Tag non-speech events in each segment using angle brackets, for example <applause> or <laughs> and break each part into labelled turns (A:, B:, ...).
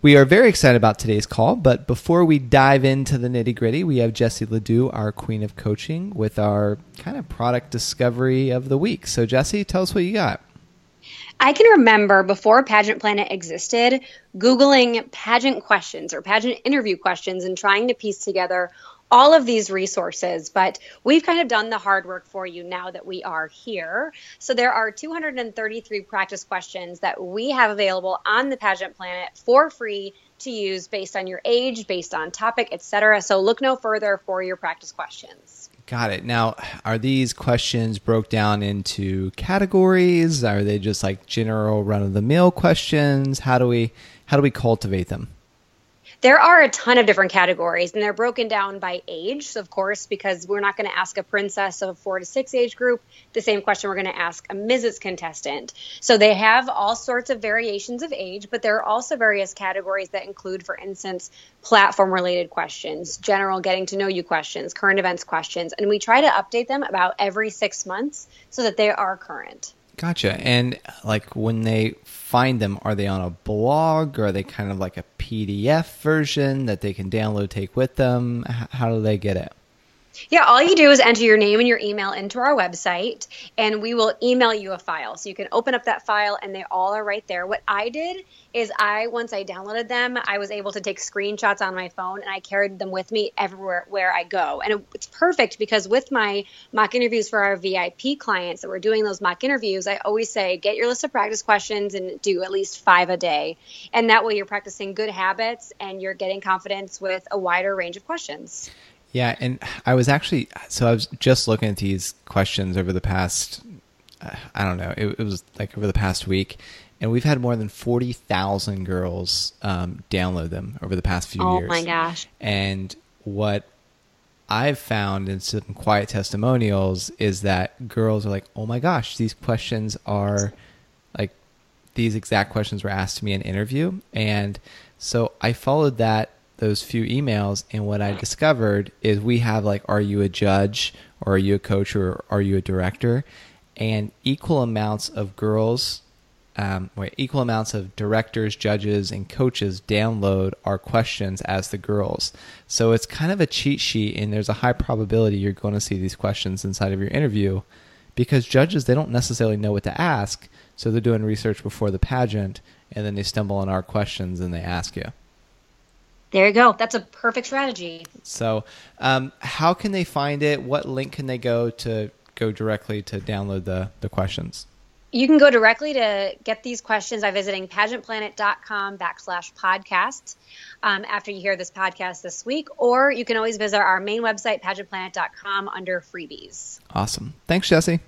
A: We are very excited about today's call, but before we dive into the nitty gritty, we have Jessie Ledoux, our queen of coaching, with our kind of product discovery of the week. So, Jessie, tell us what you got.
B: I can remember before Pageant Planet existed, Googling pageant questions or pageant interview questions and trying to piece together all of these resources, but we've kind of done the hard work for you now that we are here. So there are 233 practice questions that we have available on the Pageant Planet for free to use based on your age, based on topic, etc. So look no further for your practice questions.
A: Got it. Now, are these questions broke down into categories? Are they just like general run of the mill questions? How do we how do we cultivate them?
B: There are a ton of different categories, and they're broken down by age, of course, because we're not going to ask a princess of a four to six age group the same question we're going to ask a Mrs. contestant. So they have all sorts of variations of age, but there are also various categories that include, for instance, platform related questions, general getting to know you questions, current events questions, and we try to update them about every six months so that they are current.
A: Gotcha. And like when they find them, are they on a blog or are they kind of like a PDF version that they can download, take with them? How do they get it?
B: Yeah, all you do is enter your name and your email into our website, and we will email you a file. So you can open up that file, and they all are right there. What I did is I, once I downloaded them, I was able to take screenshots on my phone, and I carried them with me everywhere where I go. And it's perfect because with my mock interviews for our VIP clients that we're doing those mock interviews, I always say get your list of practice questions and do at least five a day. And that way you're practicing good habits and you're getting confidence with a wider range of questions.
A: Yeah, and I was actually so I was just looking at these questions over the past uh, I don't know it, it, was like over the past week, and we've had more than forty thousand girls um, download them over the past few
B: oh
A: years.
B: Oh my gosh!
A: And what I've found in some quiet testimonials is that girls are like, "Oh my gosh, these questions are like these exact questions were asked to me in interview," and so I followed that those few emails and what I discovered is we have like are you a judge or are you a coach or are you a director and equal amounts of girls um, wait, equal amounts of directors, judges, and coaches download our questions as the girls. So it's kind of a cheat sheet, and there's a high probability you're going to see these questions inside of your interview because judges, they don't necessarily know what to ask. So they're doing research before the pageant, and then they stumble on our questions and they ask you.
B: There you go. That's a perfect strategy.
A: So, um, how can they find it? What link can they go to go directly to download the, the questions?
B: You can go directly to get these questions by visiting pageantplanet.com backslash podcast um, after you hear this podcast this week, or you can always visit our main website, pageantplanet.com, under freebies.
A: Awesome. Thanks, Jessie.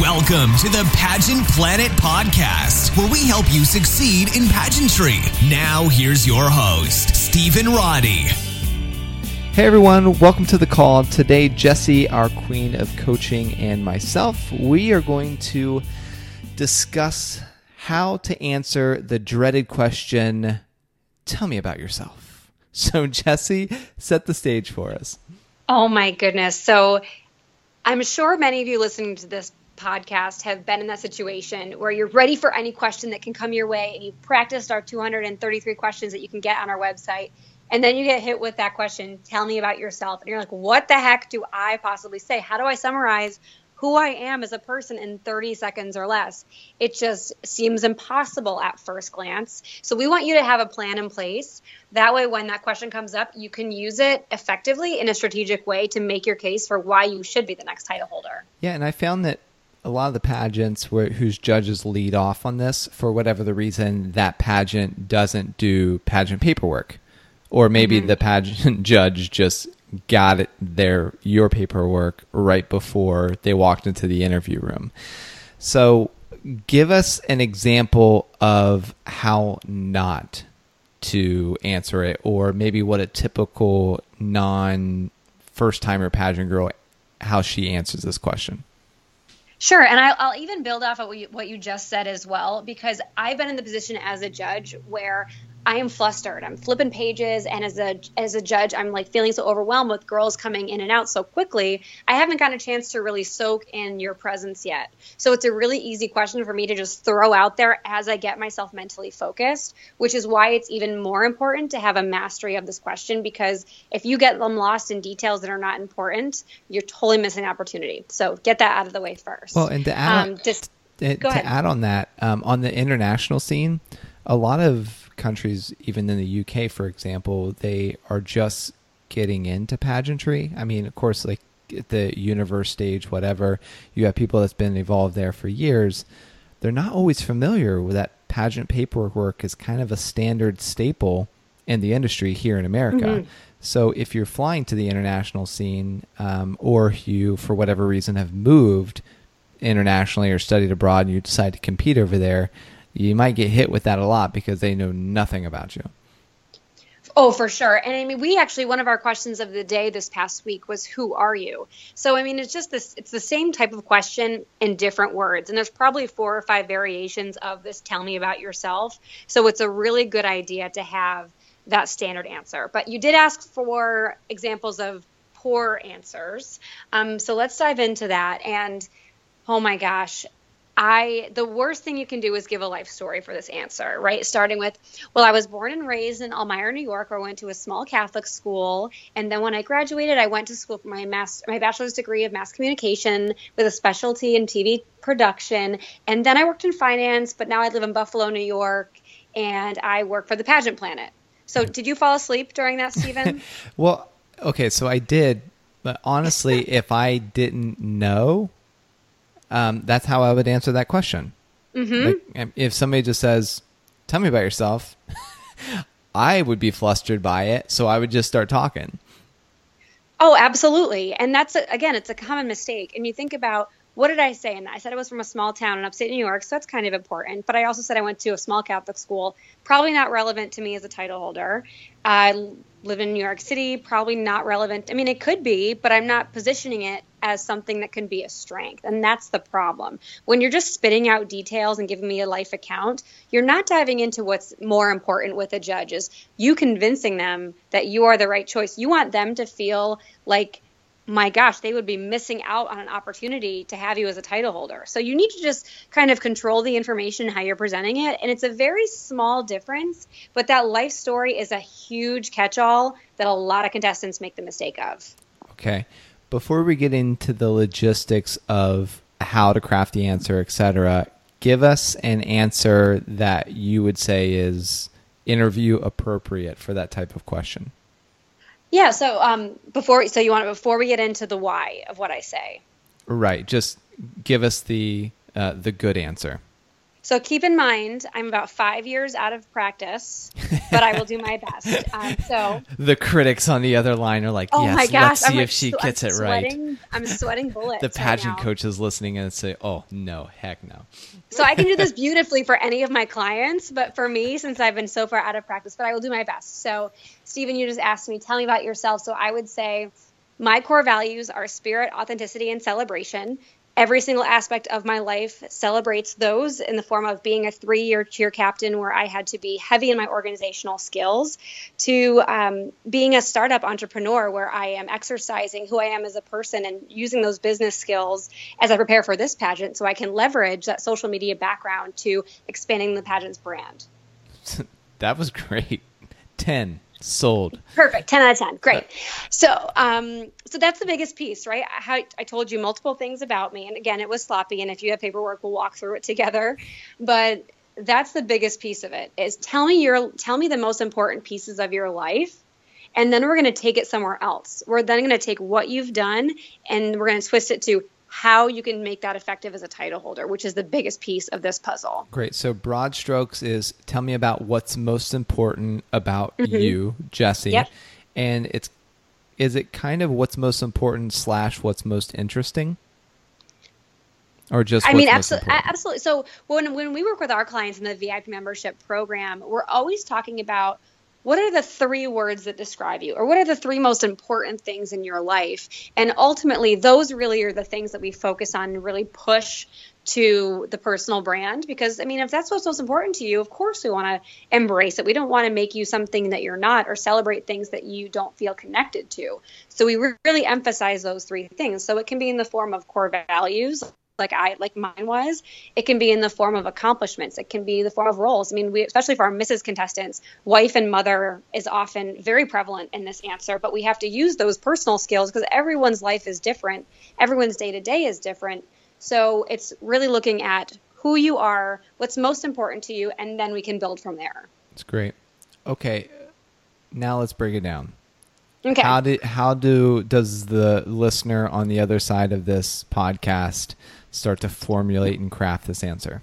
C: Welcome to the Pageant Planet Podcast, where we help you succeed in pageantry. Now, here's your host, Stephen Roddy.
A: Hey everyone, welcome to the call. Today, Jesse, our queen of coaching, and myself, we are going to discuss how to answer the dreaded question Tell me about yourself. <laughs> So, Jesse, set the stage for us.
B: Oh my goodness. So, I'm sure many of you listening to this podcast have been in that situation where you're ready for any question that can come your way and you've practiced our 233 questions that you can get on our website and then you get hit with that question tell me about yourself. And you're like what the heck do i possibly say? How do i summarize who i am as a person in 30 seconds or less? It just seems impossible at first glance. So we want you to have a plan in place. That way when that question comes up you can use it effectively in a strategic way to make your case for why you should be the next title holder.
A: Yeah and i found that a lot of the pageants where whose judges lead off on this for whatever the reason that pageant doesn't do pageant paperwork. Or maybe mm-hmm. the pageant <laughs> judge just got it their your paperwork right before they walked into the interview room. So give us an example of how not to answer it or maybe what a typical non first timer pageant girl how she answers this question
B: Sure, and I'll, I'll, even build off of what you, what you just said as well, because I've been in the position as a judge where I am flustered. I'm flipping pages, and as a as a judge, I'm like feeling so overwhelmed with girls coming in and out so quickly. I haven't gotten a chance to really soak in your presence yet. So it's a really easy question for me to just throw out there as I get myself mentally focused, which is why it's even more important to have a mastery of this question because if you get them lost in details that are not important, you're totally missing opportunity. So get that out of the way first.
A: Well, and to add, um, just, to, to add on that, um, on the international scene, a lot of countries, even in the UK, for example, they are just getting into pageantry. I mean, of course, like at the universe stage, whatever, you have people that's been involved there for years. They're not always familiar with that pageant paperwork work is kind of a standard staple in the industry here in America. Mm-hmm. So if you're flying to the international scene, um, or you, for whatever reason, have moved internationally or studied abroad and you decide to compete over there, you might get hit with that a lot because they know nothing about you.
B: Oh, for sure. And I mean, we actually, one of our questions of the day this past week was, Who are you? So, I mean, it's just this, it's the same type of question in different words. And there's probably four or five variations of this, Tell me about yourself. So, it's a really good idea to have that standard answer. But you did ask for examples of poor answers. Um, so, let's dive into that. And oh my gosh, I the worst thing you can do is give a life story for this answer, right? Starting with, well, I was born and raised in Elmira, New York. I went to a small Catholic school, and then when I graduated, I went to school for my master, my bachelor's degree of mass communication with a specialty in TV production, and then I worked in finance. But now I live in Buffalo, New York, and I work for the Pageant Planet. So, hmm. did you fall asleep during that, Stephen? <laughs>
A: well, okay, so I did, but honestly, <laughs> if I didn't know um, that's how I would answer that question. Mm-hmm. Like, if somebody just says, "Tell me about yourself," <laughs> I would be flustered by it, so I would just start talking.
B: Oh, absolutely, and that's a, again, it's a common mistake. And you think about what did I say? And I said I was from a small town in upstate New York, so that's kind of important. But I also said I went to a small Catholic school, probably not relevant to me as a title holder. I live in New York City, probably not relevant. I mean, it could be, but I'm not positioning it as something that can be a strength. And that's the problem. When you're just spitting out details and giving me a life account, you're not diving into what's more important with the judges. You convincing them that you are the right choice. You want them to feel like my gosh, they would be missing out on an opportunity to have you as a title holder. So you need to just kind of control the information, how you're presenting it. And it's a very small difference, but that life story is a huge catch all that a lot of contestants make the mistake of.
A: Okay. Before we get into the logistics of how to craft the answer, etc., give us an answer that you would say is interview appropriate for that type of question.
B: Yeah. So um, before, so you want before we get into the why of what I say.
A: Right. Just give us the uh, the good answer.
B: So keep in mind, I'm about five years out of practice, but I will do my best. <laughs> Um, so
A: the critics on the other line are like,
B: "Oh
A: yes,
B: my gosh,
A: let's see
B: I'm
A: if she gets it right."
B: I'm sweating <laughs> bullets.
A: the pageant
B: right
A: coach is listening and say, "Oh no, heck no."
B: So I can do this beautifully for any of my clients, but for me, since I've been so far out of practice, but I will do my best. So, Stephen, you just asked me, tell me about yourself. So I would say. My core values are spirit, authenticity, and celebration every single aspect of my life celebrates those in the form of being a three year cheer captain where I had to be heavy in my organizational skills, to um, being a startup entrepreneur where I am exercising who I am as a person and using those business skills as I prepare for this pageant so I can leverage that social media background to expanding the pageant's brand. <laughs>
A: that was great. 10 sold.
B: Perfect. 10 out of 10 great. So um so that's the biggest piece right? I, I told you multiple things about me and again it was sloppy and if you have paperwork we'll walk through it together. But that's the biggest piece of it is tell me your tell me the most important pieces of your life and then we're going to take it somewhere else. We're then going to take what you've done and we're going to twist it to how you can make that effective as a title holder, which is the biggest piece of this puzzle.
A: Great. So, broad strokes is tell me about what's most important about mm-hmm. you, Jesse.
B: Yep.
A: And it's is it kind of what's most important slash what's most interesting? Or just I mean,
B: absolutely, absolutely. So when when we work with our clients in the VIP membership program, we're always talking about what are the three words that describe you? Or what are the three most important things in your life? And ultimately those really are the things that we focus on and really push to the personal brand. Because I mean if that's what's most important to you of course we want to embrace it. We don't want to make you something that you're not or celebrate things that you don't feel connected to. So we really emphasize those three things. So it can be in the form of core values like I like mine was it can be in the form of accomplishments it can be the form of roles I mean we especially for our Mrs contestants wife and mother is often very prevalent in this answer but we have to use those personal skills because everyone's life is different everyone's day to day is different so it's really looking at who you are, what's most important to you, and then we can build from there.
A: That's great. Okay, now let's break it down.
B: Okay.
A: How do how do does the listener on the other side of this podcast start to formulate and craft this answer?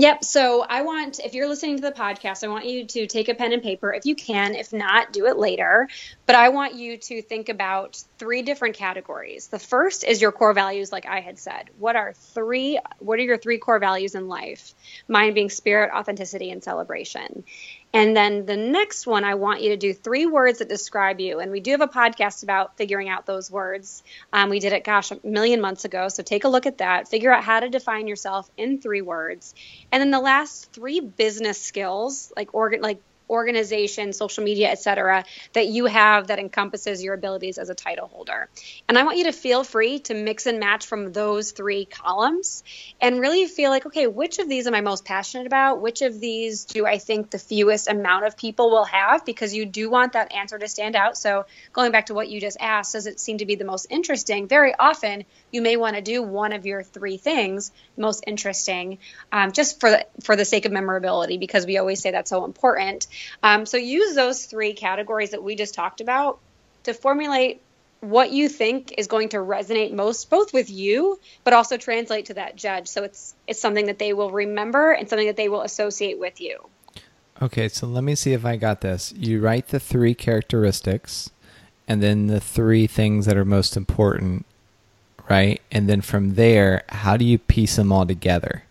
B: Yep. So I want, if you're listening to the podcast, I want you to take a pen and paper if you can. If not, do it later. But I want you to think about three different categories. The first is your core values, like I had said. What are three, what are your three core values in life? Mine being spirit, authenticity, and celebration. And then the next one, I want you to do three words that describe you. And we do have a podcast about figuring out those words. Um, we did it, gosh, a million months ago. So take a look at that. Figure out how to define yourself in three words. And then the last three business skills, like organ, like organization, social media, etc., that you have that encompasses your abilities as a title holder. And I want you to feel free to mix and match from those three columns and really feel like, okay, which of these am I most passionate about? Which of these do I think the fewest amount of people will have? Because you do want that answer to stand out. So going back to what you just asked, does it seem to be the most interesting? Very often, you may want to do one of your three things most interesting, um, just for the, for the sake of memorability, because we always say that's so important. Um, so use those three categories that we just talked about to formulate what you think is going to resonate most both with you but also translate to that judge. So it's it's something that they will remember and something that they will associate with you.
A: Okay so let me see if i got this. You write the three characteristics and then the three things that are most important right? And then from there how do you piece them all together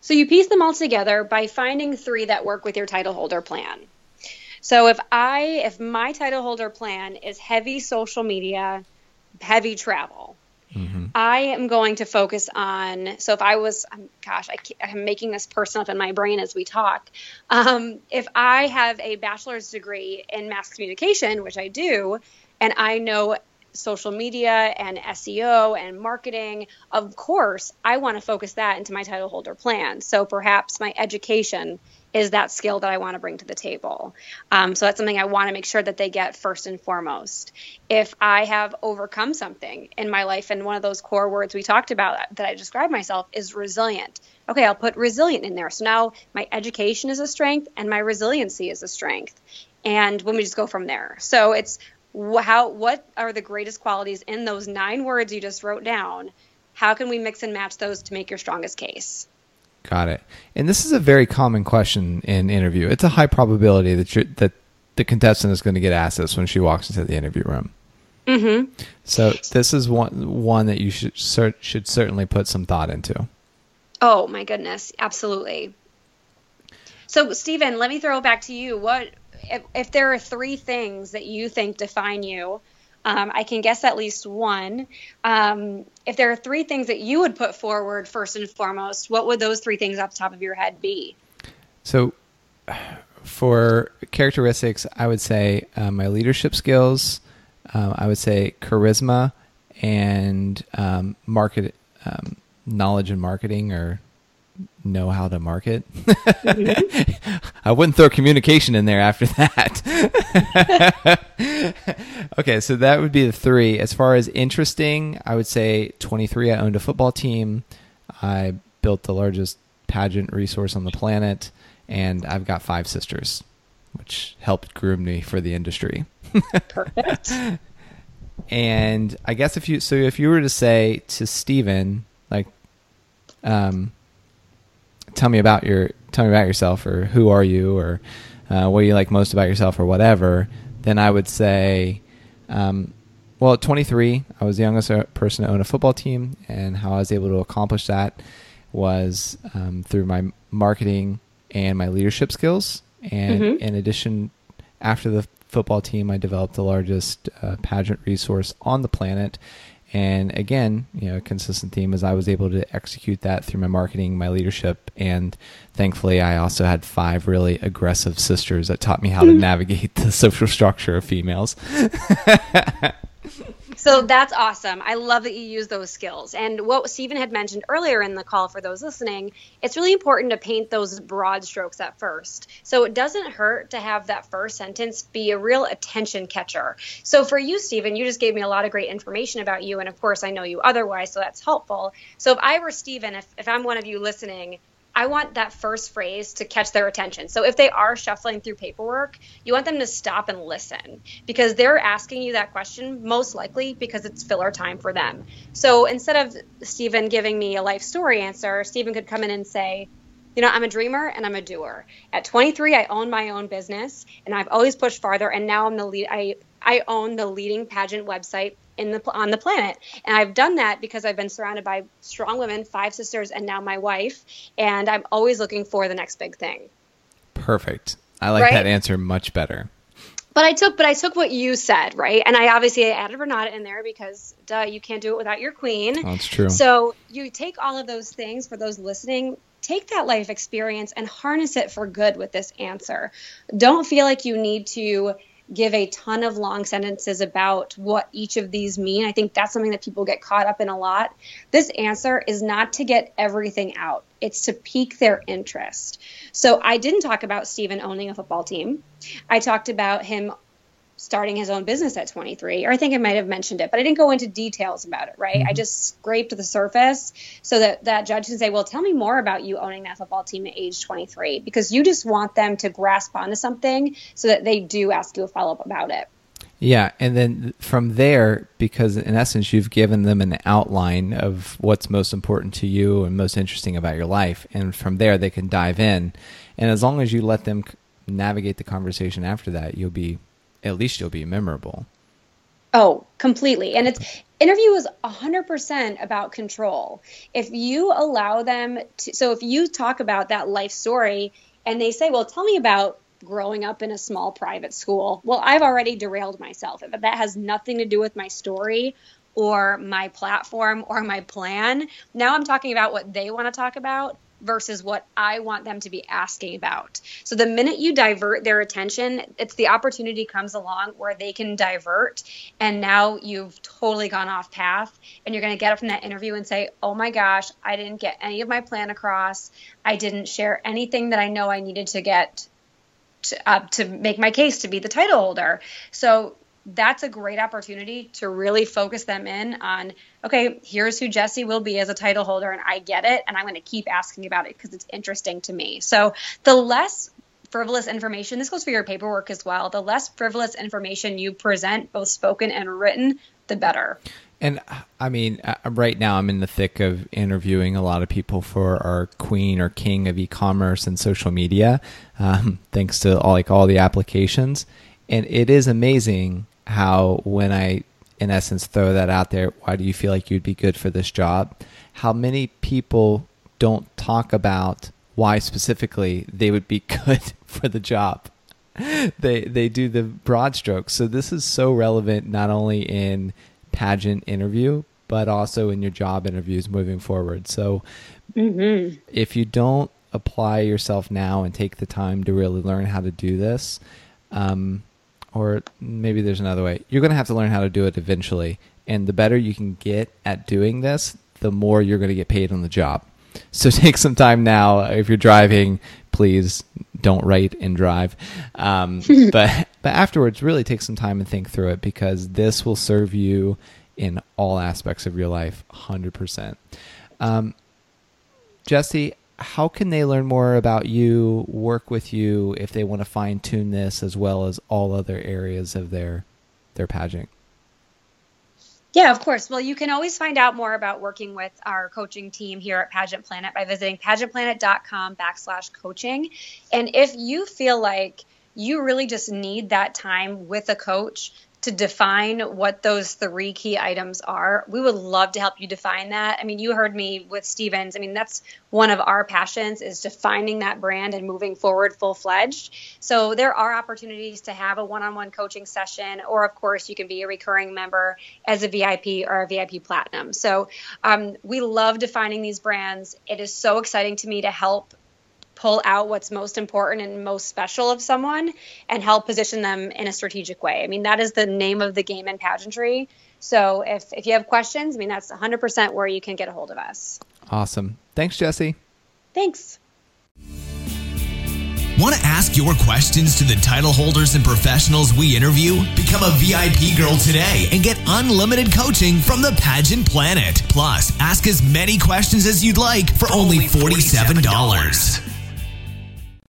B: so you piece them all together by finding three that work with your title holder plan. So if I if my title holder plan is heavy social media, heavy travel, mm-hmm. I am going to focus on. So if I was, um, gosh, I, am making this personal up in my brain as we talk. Um, if I have a bachelor's degree in mass communication, which I do, and I know social media and SEO and marketing, of course, I want to focus that into my title holder plan. So perhaps my education is that skill that I want to bring to the table. Um, so that's something I want to make sure that they get first and foremost. If I have overcome something in my life, and one of those core words we talked about that I describe myself is resilient. Okay, I'll put resilient in there. So now my education is a strength and my resiliency is a strength. And when we just go from there. So it's how what are the greatest qualities in those nine words you just wrote down? How can we mix and match those to make your strongest case?
A: Got it. And this is a very common question in interview. It's a high probability that you that the contestant is going to get asked this when she walks into the interview room.
B: Mm-hmm.
A: so this is one one that you should should certainly put some thought into.
B: Oh my goodness absolutely. So stephen let me throw it back to you. What if, if there are three things that you think define you, um, I can guess at least one. Um, if there are three things that you would put forward first and foremost, what would those three things off the top of your head be?
A: So, for characteristics, I would say uh, my leadership skills, uh, I would say charisma and um, market um, knowledge and marketing or know how to market. Mm-hmm. <laughs> I wouldn't throw communication in there after that. <laughs> okay, so that would be the three. As far as interesting, I would say 23, I owned a football team. I built the largest pageant resource on the planet, and I've got five sisters, which helped groom me for the industry.
B: Perfect. <laughs>
A: And I guess if you so if you were to say to Stephen, like, um, tell me about your tell me about yourself or who are you or uh, what do you like most about yourself or whatever, then I would say, um, well, at 23, I was the youngest uh, person to own a football team, and how I was able to accomplish that was um, through my marketing and my leadership skills. And mm-hmm. in addition, after the football team, I developed the largest uh, pageant resource on the planet And again, you know, a consistent theme is I was able to execute that through my marketing, my leadership, and thankfully I also had five really aggressive sisters that taught me how to <laughs> navigate the social structure of females. <laughs>
B: So that's awesome. I love that you use those skills. And what Stephen had mentioned earlier in the call for those listening, it's really important to paint those broad strokes at first. So it doesn't hurt to have that first sentence be a real attention catcher. So for you, Stephen, you just gave me a lot of great information about you. And of course, I know you otherwise, so that's helpful. So if I were Stephen, if, if I'm one of you listening, I want that first phrase to catch their attention. So if they are shuffling through paperwork, you want them to stop and listen because they're asking you that question most likely because it's filler time for them. So instead of Stephen giving me a life story answer, Stephen could come in and say, you know, I'm a dreamer and I'm a doer. At 23, I own my own business and I've always pushed farther. And now I'm the lead. I, I own the leading pageant website in the on the planet and i've done that because i've been surrounded by strong women five sisters and now my wife and i'm always looking for the next big thing
A: perfect i like right? that answer much better
B: but I took, but I took what you said, right? And I obviously added Renata in there because, duh, you can't do it without your queen.
A: That's true.
B: So you take all of those things for those listening. Take that life experience and harness it for good with this answer. Don't feel like you need to give a ton of long sentences about what each of these mean. I think that's something that people get caught up in a lot. This answer is not to get everything out, it's to pique their interest. So I didn't talk about Stephen owning a football team. I talked about him starting his own business at 23 or i think i might have mentioned it but i didn't go into details about it right mm-hmm. i just scraped the surface so that that judge can say well tell me more about you owning that football team at age 23 because you just want them to grasp onto something so that they do ask you a follow-up about it
A: yeah, and then from there, because in essence you've given them an outline of what's most important to you and most interesting about your life, and from there they can dive in. And as long as you let them navigate the conversation after that, you'll be at least you'll be memorable.
B: Oh, completely. And it's interview is 100% about control. If you allow them to so if you talk about that life story and they say, "Well, tell me about growing up in a small private school." Well, I've already derailed myself. But that has nothing to do with my story or my platform or my plan. Now I'm talking about what they want to talk about versus what I want them to be asking about. So the minute you divert their attention, it's the opportunity comes along where they can divert and now you've totally gone off path and you're going to get up from that interview and say, "Oh my gosh, I didn't get any of my plan across. I didn't share anything that I know I needed to get to, uh, to make my case to be the title holder." So that's a great opportunity to really focus them in on okay here's who jesse will be as a title holder and i get it and i'm going to keep asking about it because it's interesting to me so the less frivolous information this goes for your paperwork as well the less frivolous information you present both spoken and written the better
A: and I mean, uh, right now I'm in the thick of interviewing a lot of people for our queen or king of e-commerce and social media, um, thanks to all like all the applications. And it is amazing how when I, in essence, throw that out there, why do you feel like you'd be good for this job? How many people don't talk about why specifically they would be <laughs> good for the job? they they do the broad strokes. So this is so relevant not only in pageant interview but also in your job interviews moving forward. So mm-hmm. if you don't apply yourself now and take the time to really learn how to do this, um, or maybe there's another way. You're going to have to learn how to do it eventually. And the better you can get at doing this, the more you're going to get paid on the job. So <laughs> take some time now. If you're driving, please don't write and drive. Um, <laughs> but but afterwards, really take some time and think through it because this will serve you in all aspects of your life, hundred um, percent. Jesse, how can they learn more about you, work with you if they want to fine tune this as well as all other areas of their their pageant?
B: Yeah, of course. Well, you can always find out more about working with our coaching team here at Pageant Planet by visiting pageantplanet.com backslash coaching. And if you feel like you really just need that time with a coach to define what those three key items are, we would love to help you define that. I mean, you heard me with Stevens. I mean, that's one of our passions is defining that brand and moving forward full fledged. So there are opportunities to have a one-on-one coaching session, or of course, you can be a recurring member as a VIP or a VIP Platinum. So um, we love defining these brands. It is so exciting to me to help pull out what's most important and most special of someone and help position them in a strategic way. I mean, that is the name of the game in pageantry. So if, if you have questions, I mean, that's 100% where you can get a hold of us.
A: Awesome. Thanks, Jesse.
B: Thanks.
C: Want to ask your questions to the title holders and professionals we interview? Become a VIP girl today and get unlimited coaching from the Pageant Planet. Plus, ask as many questions as you'd like for only $47.